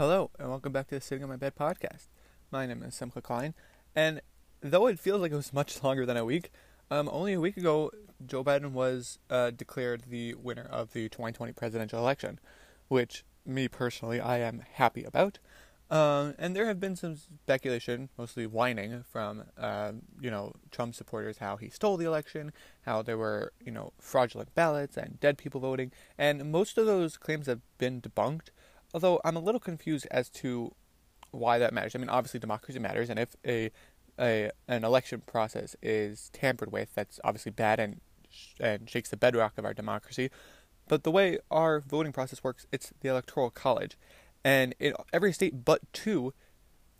Hello, and welcome back to the Sitting on My Bed podcast. My name is Simcha Klein, and though it feels like it was much longer than a week, um, only a week ago, Joe Biden was uh, declared the winner of the 2020 presidential election, which me personally I am happy about. Um, and there have been some speculation, mostly whining from uh, you know Trump supporters, how he stole the election, how there were you know fraudulent ballots and dead people voting, and most of those claims have been debunked. Although I'm a little confused as to why that matters. I mean, obviously democracy matters, and if a a an election process is tampered with, that's obviously bad and and shakes the bedrock of our democracy. But the way our voting process works, it's the electoral college and in every state but two,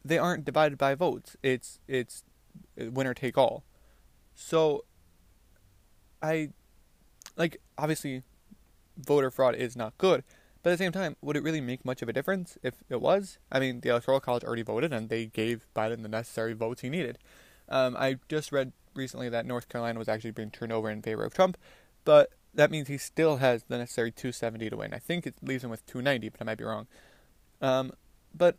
they aren't divided by votes. It's it's winner take all. So I like obviously voter fraud is not good, but at the same time, would it really make much of a difference if it was? I mean, the electoral college already voted and they gave Biden the necessary votes he needed. Um, I just read recently that North Carolina was actually being turned over in favor of Trump, but that means he still has the necessary 270 to win. I think it leaves him with 290, but I might be wrong. Um, but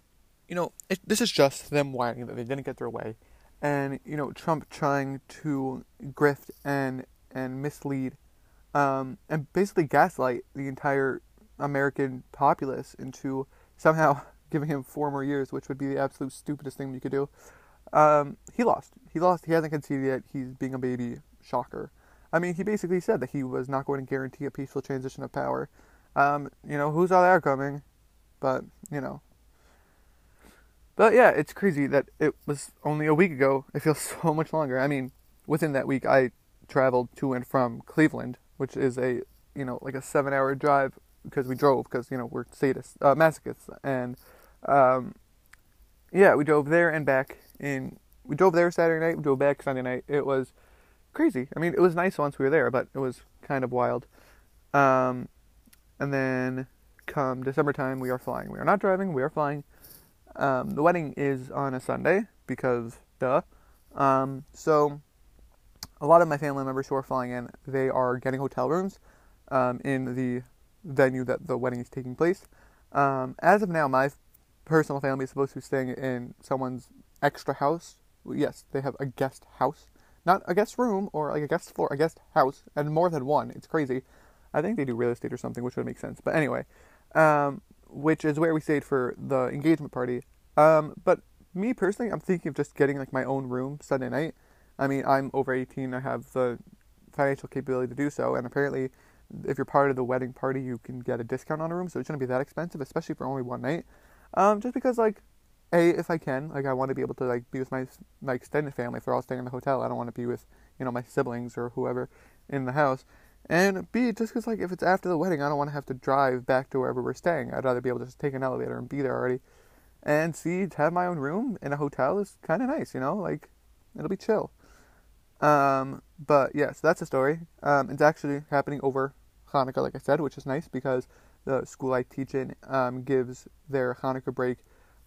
you know, it, this is just them whining that they didn't get their way, and you know, Trump trying to grift and and mislead, um, and basically gaslight the entire American populace into somehow giving him four more years, which would be the absolute stupidest thing you could do. Um, he lost. He lost. He hasn't conceded yet. He's being a baby. Shocker. I mean, he basically said that he was not going to guarantee a peaceful transition of power. Um, you know, who's all that coming? But, you know. But yeah, it's crazy that it was only a week ago. It feels so much longer. I mean, within that week, I traveled to and from Cleveland, which is a, you know, like a seven hour drive because we drove, because, you know, we're sadists, uh, masochists. And, um, yeah, we drove there and back in, we drove there Saturday night, we drove back Sunday night. It was crazy. I mean, it was nice once we were there, but it was kind of wild. Um, and then come December time, we are flying. We are not driving, we are flying. Um, the wedding is on a Sunday because duh. Um, so a lot of my family members who are flying in, they are getting hotel rooms um, in the venue that the wedding is taking place. Um, as of now, my personal family is supposed to be staying in someone's extra house. Yes, they have a guest house, not a guest room or like a guest floor, a guest house, and more than one. It's crazy. I think they do real estate or something, which would make sense. But anyway, um, which is where we stayed for the engagement party. Um, but me personally, I'm thinking of just getting like my own room Sunday night. I mean, I'm over 18. I have the financial capability to do so, and apparently, if you're part of the wedding party, you can get a discount on a room, so it shouldn't be that expensive, especially for only one night. Um, just because like, a if I can, like I want to be able to like be with my my extended family if they're all staying in the hotel. I don't want to be with you know my siblings or whoever in the house. And B, just because, like, if it's after the wedding, I don't want to have to drive back to wherever we're staying. I'd rather be able to just take an elevator and be there already. And C, to have my own room in a hotel is kind of nice, you know? Like, it'll be chill. Um, but, yeah, so that's the story. Um, it's actually happening over Hanukkah, like I said, which is nice because the school I teach in um, gives their Hanukkah break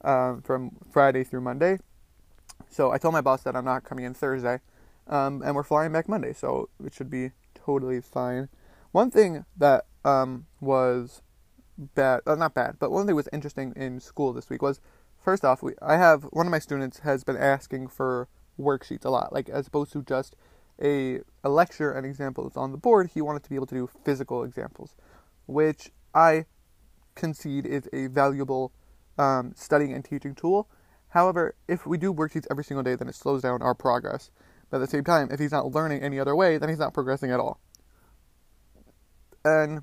um, from Friday through Monday. So I told my boss that I'm not coming in Thursday, um, and we're flying back Monday, so it should be totally fine. One thing that um, was bad, uh, not bad, but one thing was interesting in school this week was, first off, we, I have one of my students has been asking for worksheets a lot, like as opposed to just a, a lecture and examples on the board, he wanted to be able to do physical examples, which I concede is a valuable um, studying and teaching tool. However, if we do worksheets every single day, then it slows down our progress. But at the same time, if he's not learning any other way, then he's not progressing at all. And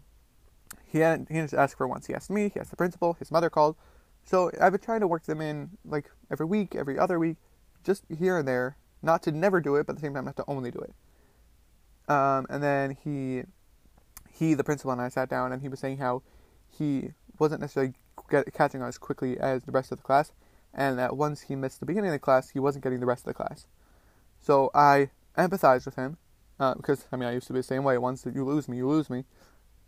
he hadn't, he didn't ask for once. He asked me, he asked the principal, his mother called. So I've been trying to work them in like every week, every other week, just here and there. Not to never do it, but at the same time not to only do it. Um, and then he, he, the principal, and I sat down, and he was saying how he wasn't necessarily get, catching on as quickly as the rest of the class, and that once he missed the beginning of the class, he wasn't getting the rest of the class. So I empathized with him uh, because I mean I used to be the same way. Once you lose me, you lose me.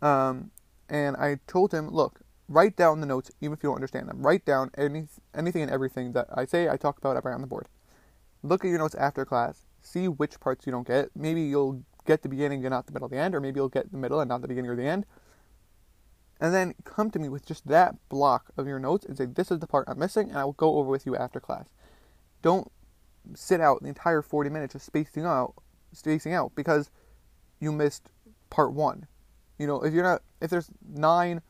Um, and I told him, look, write down the notes even if you don't understand them. Write down any anything and everything that I say. I talk about. I write on the board. Look at your notes after class. See which parts you don't get. Maybe you'll get the beginning and not the middle, of the end, or maybe you'll get the middle and not the beginning or the end. and then come to me with just that block of your notes and say, This is the part I'm missing, and I will go over with you after class. Don't sit out the entire 40 minutes just spacing out, spacing out because you missed part one. You know, if you're not, if there's nine,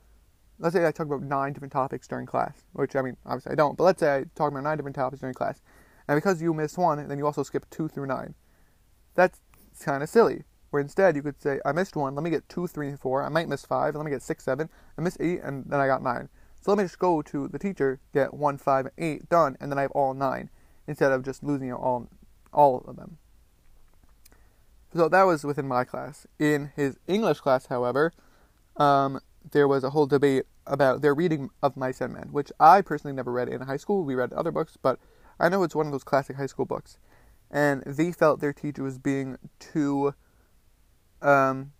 let's say I talk about nine different topics during class, which I mean, obviously I don't, but let's say I talk about nine different topics during class, and because you missed one, then you also skip two through nine. That's kind of silly. Where instead you could say, I missed one, let me get two, three, and four. I might miss five, let me get six, seven. I missed eight, and then I got nine. So let me just go to the teacher, get one, five, and eight done, and then I have all nine instead of just losing all all of them. So that was within my class. In his English class, however, um, there was a whole debate about their reading of Mice and Men, which I personally never read in high school. We read other books, but I know it's one of those classic high school books. And they felt their teacher was being too um,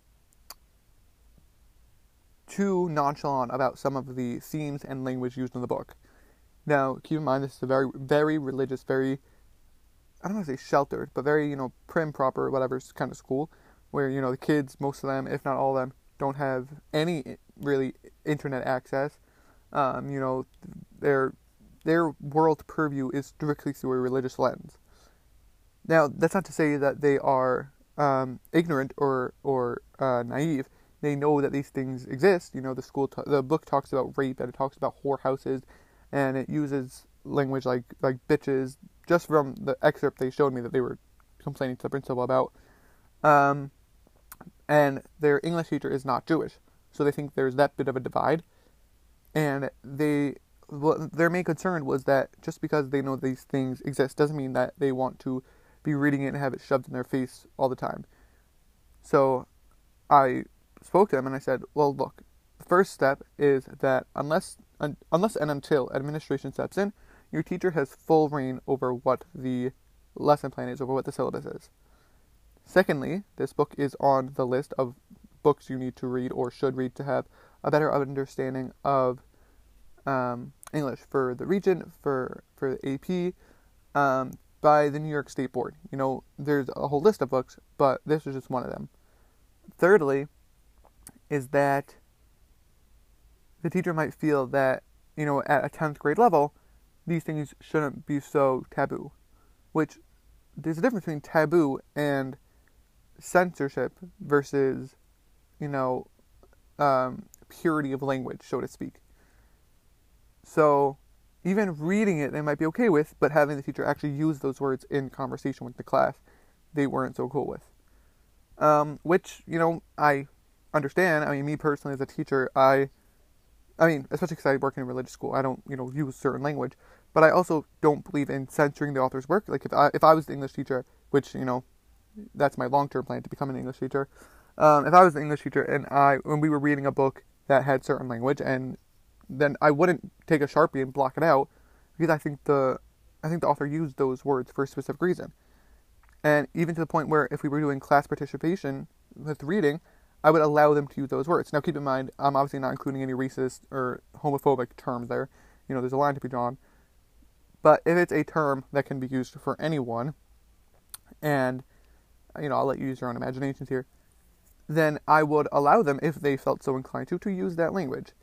too nonchalant about some of the themes and language used in the book. Now, keep in mind this is a very, very religious, very I don't want to say sheltered, but very you know prim, proper, whatever kind of school, where you know the kids, most of them, if not all of them, don't have any really internet access. Um, you know, their their world purview is strictly through a religious lens. Now, that's not to say that they are um, ignorant or or uh, naive. They know that these things exist. You know, the school, t- the book talks about rape and it talks about whorehouses, and it uses language like like bitches. Just from the excerpt they showed me that they were complaining to the principal about. Um, and their English teacher is not Jewish, so they think there's that bit of a divide. And they, well, their main concern was that just because they know these things exist doesn't mean that they want to be reading it and have it shoved in their face all the time. So I spoke to them and I said, well, look, the first step is that unless un, unless and until administration steps in, your teacher has full reign over what the lesson plan is, over what the syllabus is. Secondly, this book is on the list of books you need to read or should read to have a better understanding of um, English for the region, for for AP, um, by the New York State Board. You know, there's a whole list of books, but this is just one of them. Thirdly, is that the teacher might feel that, you know, at a 10th grade level, these things shouldn't be so taboo. Which, there's a difference between taboo and censorship versus, you know, um, purity of language, so to speak. So, even reading it they might be okay with, but having the teacher actually use those words in conversation with the class, they weren't so cool with. Um, which you know I understand. I mean, me personally as a teacher, I, I mean, especially because I work in a religious school, I don't you know use certain language, but I also don't believe in censoring the author's work. Like if I if I was the English teacher, which you know, that's my long term plan to become an English teacher. Um, if I was the English teacher and I when we were reading a book that had certain language and then I wouldn't take a sharpie and block it out because I think the I think the author used those words for a specific reason. And even to the point where if we were doing class participation with reading, I would allow them to use those words. Now keep in mind, I'm obviously not including any racist or homophobic terms there. You know, there's a line to be drawn. But if it's a term that can be used for anyone, and you know, I'll let you use your own imaginations here, then I would allow them, if they felt so inclined to, to use that language.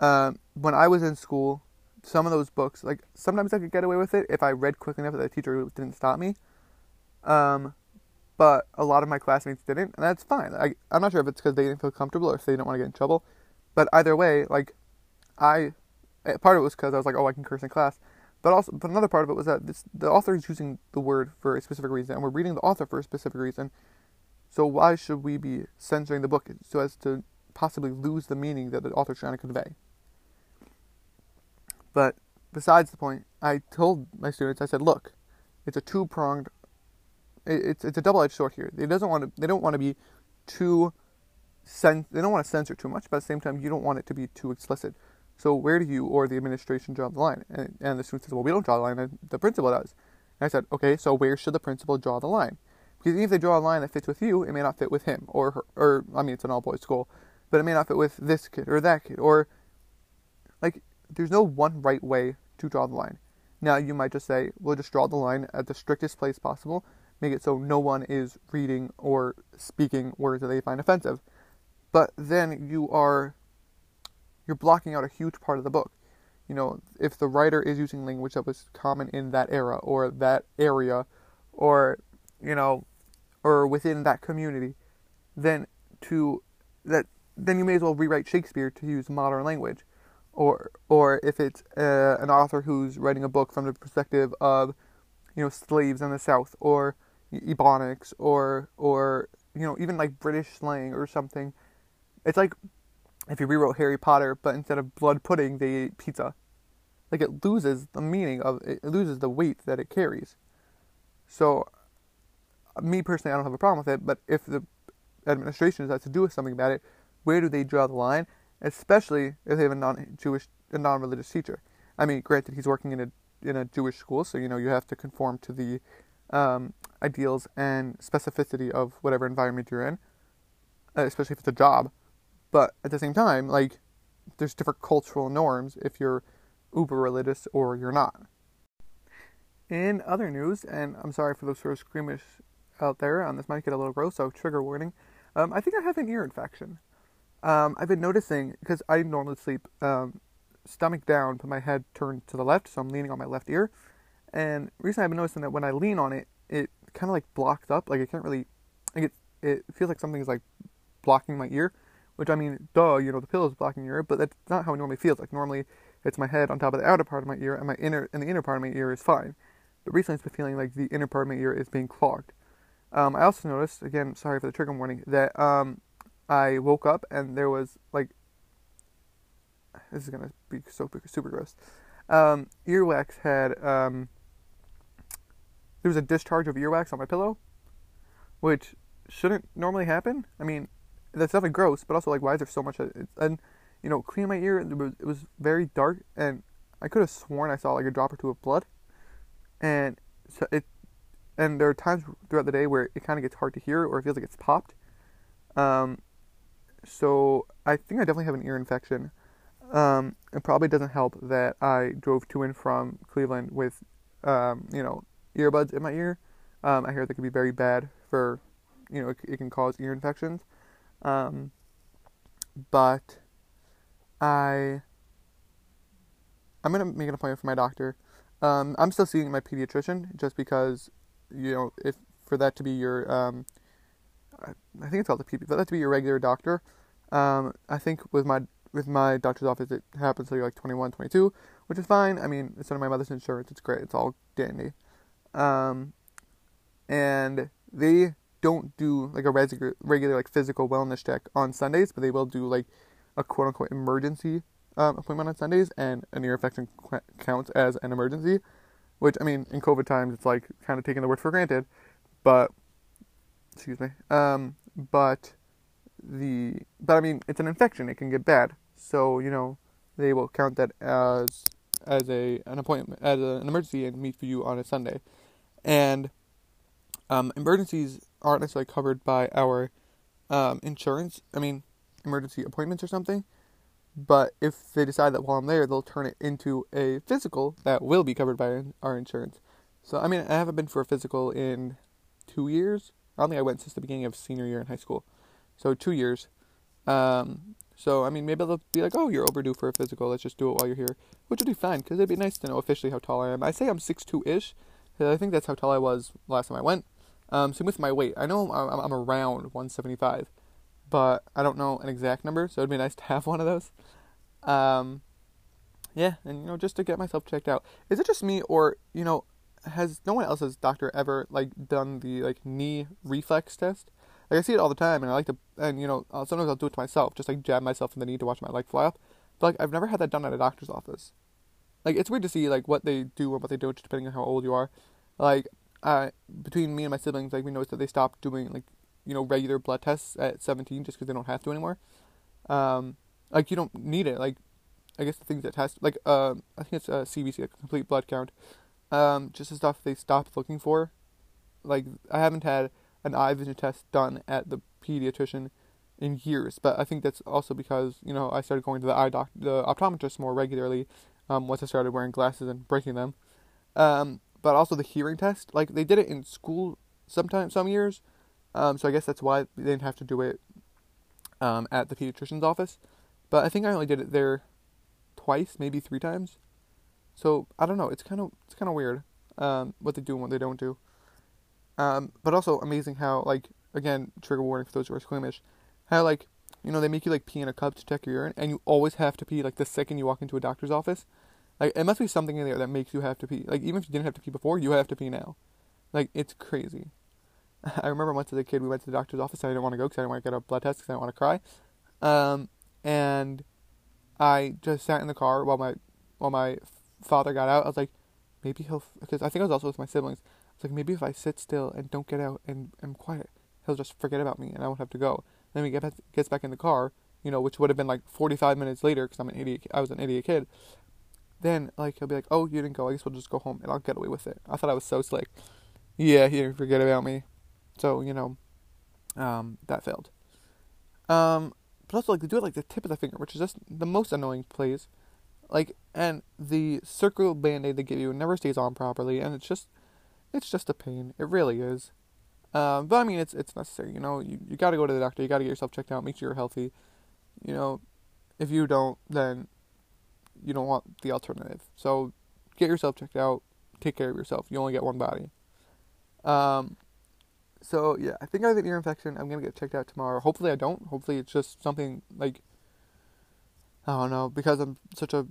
Um, when I was in school, some of those books, like sometimes I could get away with it if I read quick enough that the teacher didn't stop me. Um, but a lot of my classmates didn't, and that's fine. I, I'm not sure if it's because they didn't feel comfortable or if they didn't want to get in trouble. But either way, like, I, part of it was because I was like, oh, I can curse in class. But also, but another part of it was that this, the author is using the word for a specific reason, and we're reading the author for a specific reason. So why should we be censoring the book so as to possibly lose the meaning that the author's trying to convey? But besides the point, I told my students, I said, look, it's a two pronged, it's it's a double edged sword here. They doesn't want to, they don't want to be too, cen- they don't want to censor too much, but at the same time, you don't want it to be too explicit. So where do you or the administration draw the line? And, and the student says, well, we don't draw the line. The principal does. And I said, okay, so where should the principal draw the line? Because even if they draw a line that fits with you, it may not fit with him or her, or I mean, it's an all boys school, but it may not fit with this kid or that kid or like there's no one right way to draw the line. Now, you might just say, we'll just draw the line at the strictest place possible, make it so no one is reading or speaking words that they find offensive. But then you are you're blocking out a huge part of the book. You know, if the writer is using language that was common in that era or that area or, you know, or within that community, then to that then you may as well rewrite Shakespeare to use modern language. Or or if it's uh, an author who's writing a book from the perspective of, you know, slaves in the South or Ebonics or or you know even like British slang or something. It's like if you rewrote Harry Potter, but instead of blood pudding, they ate pizza. Like it loses the meaning of it loses the weight that it carries. So, me personally, I don't have a problem with it. But if the administration has to do something about it, where do they draw the line? Especially if they have a non-Jewish, a non-religious teacher. I mean, granted, he's working in a in a Jewish school, so you know you have to conform to the um, ideals and specificity of whatever environment you're in, uh, especially if it's a job. But at the same time, like, there's different cultural norms if you're uber religious or you're not. In other news, and I'm sorry for those sort of squeamish out there, um, this might get a little gross, so trigger warning. Um, I think I have an ear infection. Um, I've been noticing because I normally sleep um, stomach down, but my head turned to the left, so I'm leaning on my left ear. And recently, I've been noticing that when I lean on it, it kind of like blocks up. Like I can't really, like it, it feels like something's like blocking my ear. Which I mean, duh, you know, the pillow is blocking your ear, but that's not how it normally feels. Like normally, it's my head on top of the outer part of my ear, and my inner and the inner part of my ear is fine. But recently, it's been feeling like the inner part of my ear is being clogged. Um, I also noticed, again, sorry for the trigger warning, that um, I woke up and there was like, this is gonna be so super gross. Um, earwax had um, there was a discharge of earwax on my pillow, which shouldn't normally happen. I mean, that's definitely gross, but also like, why is there so much? And you know, cleaning my ear, it was, it was very dark, and I could have sworn I saw like a drop or two of blood, and so it, and there are times throughout the day where it kind of gets hard to hear or it feels like it's popped. Um, so I think I definitely have an ear infection. Um, it probably doesn't help that I drove to and from Cleveland with, um, you know, earbuds in my ear. Um, I hear they can be very bad for, you know, it, it can cause ear infections. Um, but I, I'm gonna make an appointment for my doctor. Um, I'm still seeing my pediatrician just because, you know, if for that to be your, um, I, think it's called the PB, but that to be your regular doctor. Um, I think with my with my doctor's office it happens till you're like 21, 22, which is fine. I mean, it's under my mother's insurance. It's great. It's all dandy. Um, and they don't do like a regular, regular like physical wellness check on Sundays, but they will do like a quote unquote emergency um, appointment on Sundays, and an ear infection qu- counts as an emergency. Which I mean, in COVID times, it's like kind of taking the word for granted, but excuse me. Um, but the but I mean, it's an infection; it can get bad. So you know, they will count that as as a an appointment as a, an emergency and meet for you on a Sunday and um, emergencies aren't necessarily covered by our um, insurance. I mean, emergency appointments or something. But if they decide that while I'm there, they'll turn it into a physical that will be covered by our insurance. So, I mean, I haven't been for a physical in two years. I don't think I went since the beginning of senior year in high school. So, two years. Um, so, I mean, maybe they'll be like, oh, you're overdue for a physical. Let's just do it while you're here. Which would be fine, because it'd be nice to know officially how tall I am. I say I'm six two ish, I think that's how tall I was last time I went. Um, so with my weight, I know I'm, I'm around 175, but I don't know an exact number, so it'd be nice to have one of those. Um, yeah, and you know, just to get myself checked out. Is it just me, or you know, has no one else's doctor ever like done the like knee reflex test? Like I see it all the time, and I like to, and you know, sometimes I'll do it to myself, just like jab myself in the knee to watch my leg fly up. But like I've never had that done at a doctor's office like it's weird to see like what they do and what they don't depending on how old you are. Like uh, between me and my siblings, like we noticed that they stopped doing like you know regular blood tests at 17 just because they don't have to anymore. Um, like you don't need it. Like I guess the things that test like uh, I think it's a CBC, a complete blood count. Um, just the stuff they stopped looking for. Like I haven't had an eye vision test done at the pediatrician in years, but I think that's also because you know I started going to the eye doc, the optometrist more regularly, um, once I started wearing glasses and breaking them. Um, but also the hearing test, like they did it in school sometimes, some years. Um, so I guess that's why they didn't have to do it um, at the pediatrician's office. but I think I only did it there twice, maybe three times. So I don't know. It's kind of it's kind of weird um, what they do and what they don't do. Um, but also amazing how like again trigger warning for those who are squeamish, how like you know they make you like pee in a cup to check your urine, and you always have to pee like the second you walk into a doctor's office. Like it must be something in there that makes you have to pee. Like even if you didn't have to pee before, you have to pee now. Like it's crazy. I remember once as a kid we went to the doctor's office. I didn't want to go because I didn't want to get a blood test because I didn't want to cry. Um, and I just sat in the car while my while my father got out. I was like, maybe he'll because I think I was also with my siblings. It's like maybe if I sit still and don't get out and am quiet, he'll just forget about me and I won't have to go. Then he get gets back in the car, you know, which would have been like 45 minutes later because I'm an idiot. I was an idiot kid. Then like he'll be like, "Oh, you didn't go. I guess we'll just go home and I'll get away with it." I thought I was so slick. Yeah, he didn't forget about me. So you know, um, that failed. Um, but also like they do it like the tip of the finger, which is just the most annoying place. Like and the circle band-aid they give you never stays on properly, and it's just it's just a pain. It really is. Um, but I mean, it's it's necessary. You know, you you got to go to the doctor. You got to get yourself checked out. Make sure you're healthy. You know, if you don't, then you don't want the alternative. So get yourself checked out. Take care of yourself. You only get one body. Um, so yeah, I think I have an ear infection. I'm gonna get checked out tomorrow. Hopefully I don't. Hopefully it's just something like I don't know because I'm such a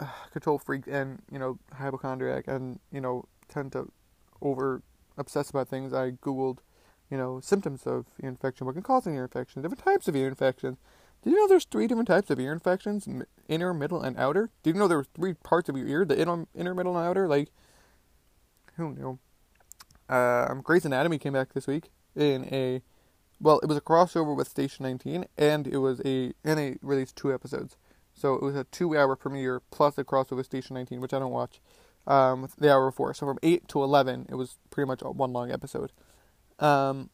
uh, control freak and you know hypochondriac and you know tend to over obsess about things. I googled you know symptoms of ear infection, what can cause an ear infection, different types of ear infections. Did you know there's three different types of ear infections? Inner, middle, and outer. Did you know there were three parts of your ear? The inner, inner, middle, and outer. Like, who knew? Um, Grey's Anatomy came back this week in a, well, it was a crossover with Station 19, and it was a, and they released two episodes. So it was a two-hour premiere plus a crossover Station 19, which I don't watch. Um, the hour before. So from eight to eleven, it was pretty much one long episode. Um,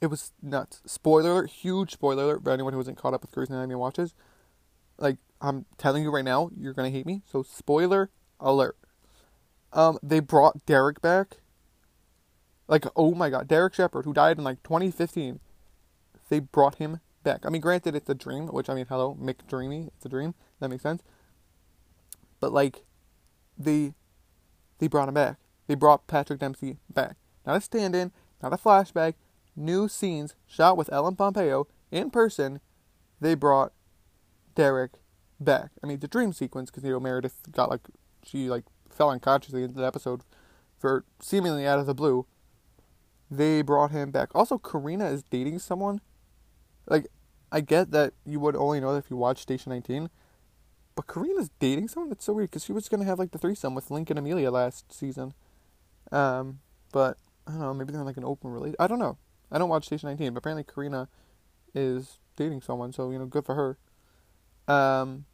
it was nuts. Spoiler alert, huge spoiler alert for anyone who wasn't caught up with Grey's Anatomy watches. Like I'm telling you right now, you're gonna hate me. So spoiler alert. Um, they brought Derek back. Like oh my god, Derek Shepherd, who died in like 2015. They brought him back. I mean, granted, it's a dream, which I mean, hello, McDreamy, it's a dream. That makes sense. But like, they, they brought him back. They brought Patrick Dempsey back. Not a stand-in, not a flashback, new scenes shot with Ellen Pompeo in person, they brought Derek back. I mean, the dream sequence, because, you know, Meredith got, like, she, like, fell unconsciously into the episode for seemingly out of the blue. They brought him back. Also, Carina is dating someone. Like, I get that you would only know that if you watch Station 19, but Carina's dating someone? That's so weird, because she was going to have, like, the threesome with Lincoln Amelia last season. Um, but, I don't know, maybe they're in, like, an open relationship. I don't know. I don't watch Station 19, but apparently Carina is dating someone, so you know, good for her. Um,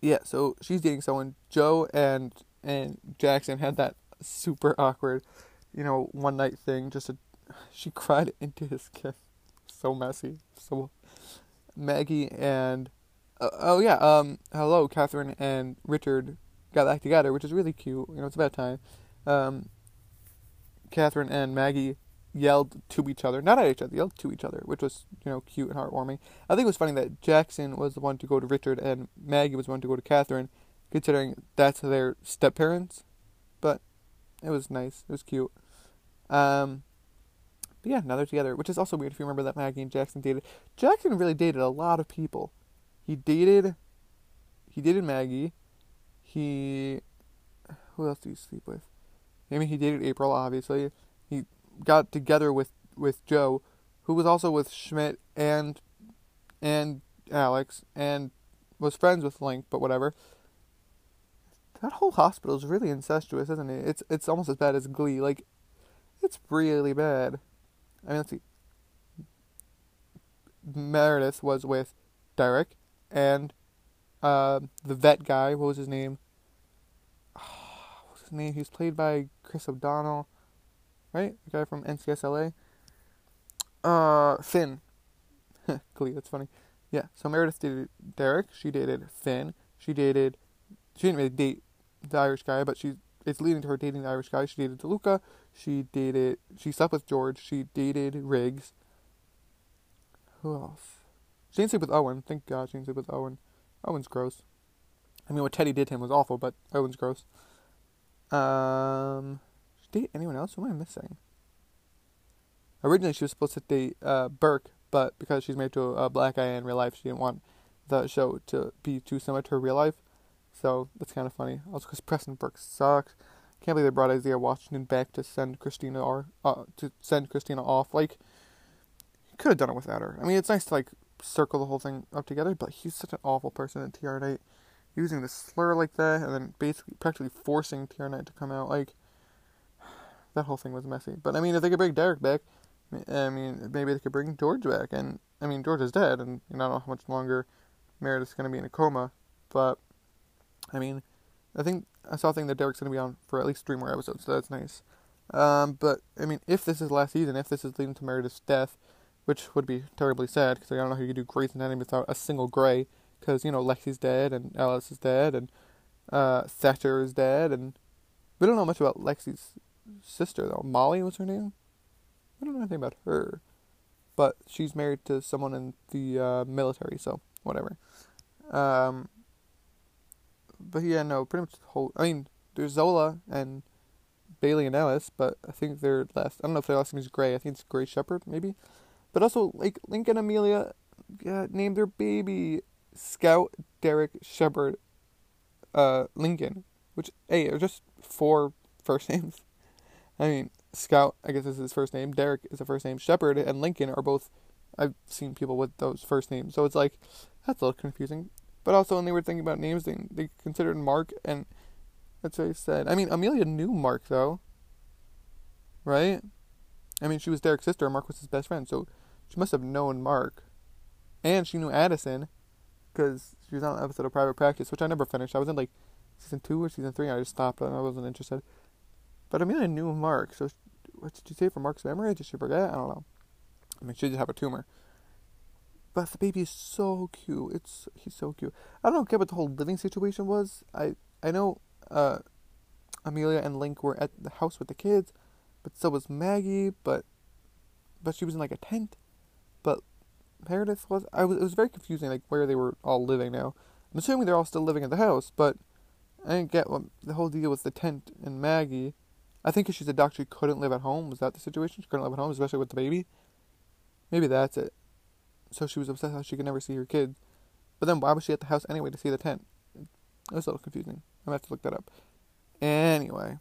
yeah, so she's dating someone. Jo and and Jackson had that super awkward, you know, one night thing. Just a, she cried into his kiss. So messy. So Maggie and uh, oh yeah, um, hello, Catherine and Richard got back together, which is really cute. You know, it's about time. Um, Catherine and Maggie yelled to each other, not at each other, yelled to each other, which was, you know, cute and heartwarming. I think it was funny that Jackson was the one to go to Richard and Maggie was the one to go to Catherine, considering that's their step parents. But it was nice. It was cute. Um, yeah, now they're together, which is also weird if you remember that Maggie and Jackson dated. Jackson really dated a lot of people. He dated, he dated Maggie. He, who else do you sleep with? I mean, he dated April, obviously. He got together with with Jo, who was also with Schmitt and and Alex and was friends with Link, but whatever. That whole hospital is really incestuous, isn't it? It's it's almost as bad as Glee. Like, it's really bad. I mean, let's see. Meredith was with Derek and uh, the vet guy. What was his name? what was his name? He's played by Chris O'Donnell right? The guy from NCIS LA. Uh, Finn. Glee, that's funny. Yeah, so Meredith dated Derek. She dated Finn. She dated. She didn't really date the Irish guy, but she it's leading to her dating the Irish guy. She dated DeLuca. She dated. She slept with George. She dated Riggs. Who else? She didn't sleep with Owen. Thank God she didn't sleep with Owen. Owen's gross. I mean, what Teddy did to him was awful, but Owen's gross. Um, date anyone else? Who am I missing? Originally, she was supposed to date uh, Burke, but because she's married to a black guy in real life, she didn't want the show to be too similar to her real life. So that's kind of funny. Also, because Preston Burke sucks. Can't believe they brought Isaiah Washington back to send Cristina or uh, to send Cristina off. Like, he could have done it without her. I mean, it's nice to like circle the whole thing up together, but he's such an awful person in T.R. Knight, using the slur like that, and then basically practically forcing T.R. Knight to come out. Like, that whole thing was messy. But I mean, if they could bring Derek back, I mean, maybe they could bring George back. And I mean, George is dead, and you know, I don't know how much longer Meredith's going to be in a coma. But I mean, I think I saw a thing that Derek's going to be on for at least three more episodes, so that's nice. Um, but I mean, if this is last season, if this is leading to Meredith's death, which would be terribly sad because I don't know how you could do Grey's Anatomy without a single Grey, because you know Lexi's dead and Ellis is dead and uh, Thatcher is dead, and we don't know much about Lexi's sister though. Molly was her name. I don't know anything about her, but she's married to someone in the uh, military, so whatever. Um, but yeah, no, pretty much the whole. I mean, there's Zola and Bailey and Ellis, but I think their last. I don't know if their last name is Grey. I think it's Grey Shepherd, maybe. But also, like Lincoln Amelia, uh, named their baby Scout Derek Shepherd, uh, Lincoln, which hey are just four first names. I mean, Scout, I guess is his first name. Derek is the first name. Shepherd and Lincoln are both. I've seen people with those first names, so it's like that's a little confusing. But also, when they were thinking about names, they they considered Mark, and that's what I said. I mean, Amelia knew Mark though, right? I mean, she was Derek's sister. And Mark was his best friend, so she must have known Mark, and she knew Addison, because she was on an episode of Private Practice, which I never finished. I was in like season two or season three. I just stopped, and I wasn't interested. But Amelia knew Mark, so what did you say for Mark's memory? Did she forget? I don't know. I mean, she did have a tumor. But the baby is so cute. It's he's so cute. I don't get what the whole living situation was. I I know uh, Amelia and Link were at the house with the kids, but so was Maggie. But but she was in like a tent. But Meredith was. I was. It was very confusing, like where they were all living now. I'm assuming they're all still living in the house, but I didn't get what the whole deal with the tent and Maggie. I think if she's a doctor, she couldn't live at home. Was that the situation? She couldn't live at home, especially with the baby. Maybe that's it. So she was obsessed how she could never see her kids. But then why was she at the house anyway to see the tent? It was a little confusing. I'm gonna have to look that up. Anyway.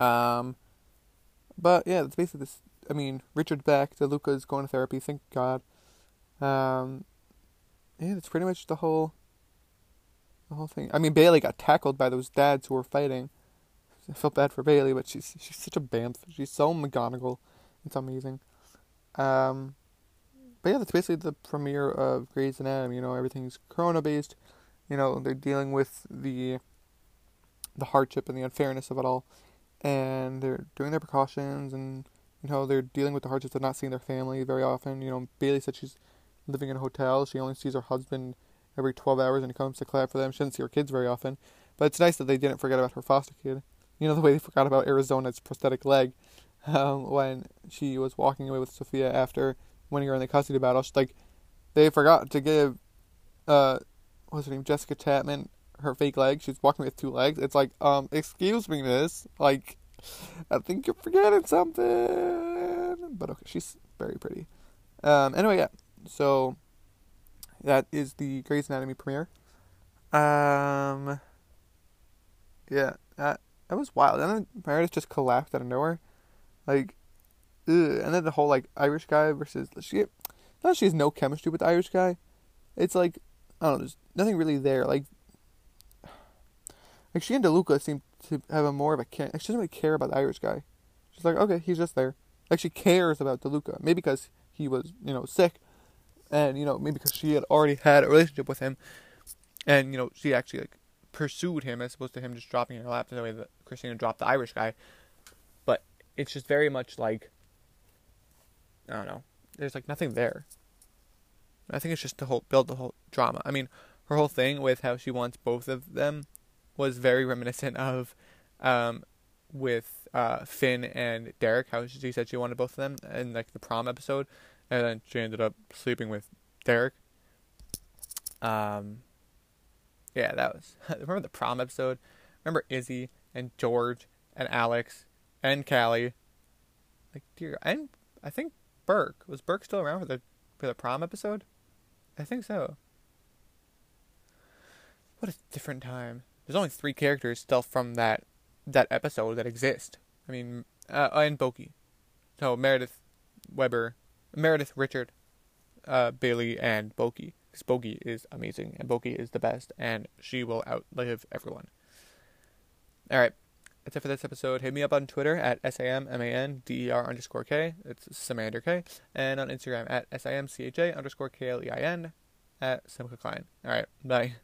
Um but yeah, that's basically this I mean, Richard's back, DeLuca's going to therapy, thank God. Um yeah, that's pretty much the whole the whole thing. I mean Bailey got tackled by those dads who were fighting. I felt bad for Bailey, but she's she's such a bamf. She's so McGonagall. It's amazing. Um but yeah, that's basically the premiere of Grey's Anatomy. You know, everything's Corona based. You know, they're dealing with the the hardship and the unfairness of it all, and they're doing their precautions, and you know, they're dealing with the hardships of not seeing their family very often. You know, Bailey said she's living in a hotel. She only sees her husband every 12 hours and he comes to clap for them. She doesn't see her kids very often. But it's nice that they didn't forget about her foster kid. You know, the way they forgot about Arizona's prosthetic leg um, when she was walking away with Sophia after winning her in the custody battle. Like, they forgot to give, uh, what's her name, Jessica Chapman, her fake leg. She's walking with two legs. It's like, um, excuse me, miss. Like, I think you're forgetting something. But okay, she's very pretty. Um, anyway, yeah. So, that is the Grey's Anatomy premiere. Um, yeah, that, that was wild. And then Meredith just collapsed out of nowhere. Like, ugh. and then the whole like Irish guy versus she, not she has no chemistry with the Irish guy. It's like I don't know, there's nothing really there. Like, like she and DeLuca seem to have a more of a care. Like she doesn't really care about the Irish guy. She's like, okay, he's just there. Like she cares about DeLuca, maybe because he was you know sick, and you know maybe because she had already had a relationship with him, and you know she actually like pursued him as opposed to him just dropping in her lap the way that Cristina dropped the Irish guy. But it's just very much like I don't know. There's like nothing there. I think it's just to whole build the whole drama. I mean, her whole thing with how she wants both of them was very reminiscent of um, with uh, Finn and Derek. How she said she wanted both of them in like the prom episode, and then she ended up sleeping with Derek. Um, yeah, that was. remember the prom episode? Remember Izzie and George and Alex and Callie? Like, dear, and I think Burke was Burke still around for the for the prom episode? I think so. What a different time. There's only three characters still from that that episode that exist. I mean, uh, and Bokhee. So Meredith Webber, Meredith Richard, uh, Bailey, and Bokhee. Because is amazing, and Bokhee is the best, and she will outlive everyone. All right, that's it for this episode. Hit me up on Twitter at S-A-M-M-A-N-D-E-R underscore K. It's Sammander K. And on Instagram at S-I-M-C-H-A underscore K-L-E-I-N at Simcha Klein. All right, bye.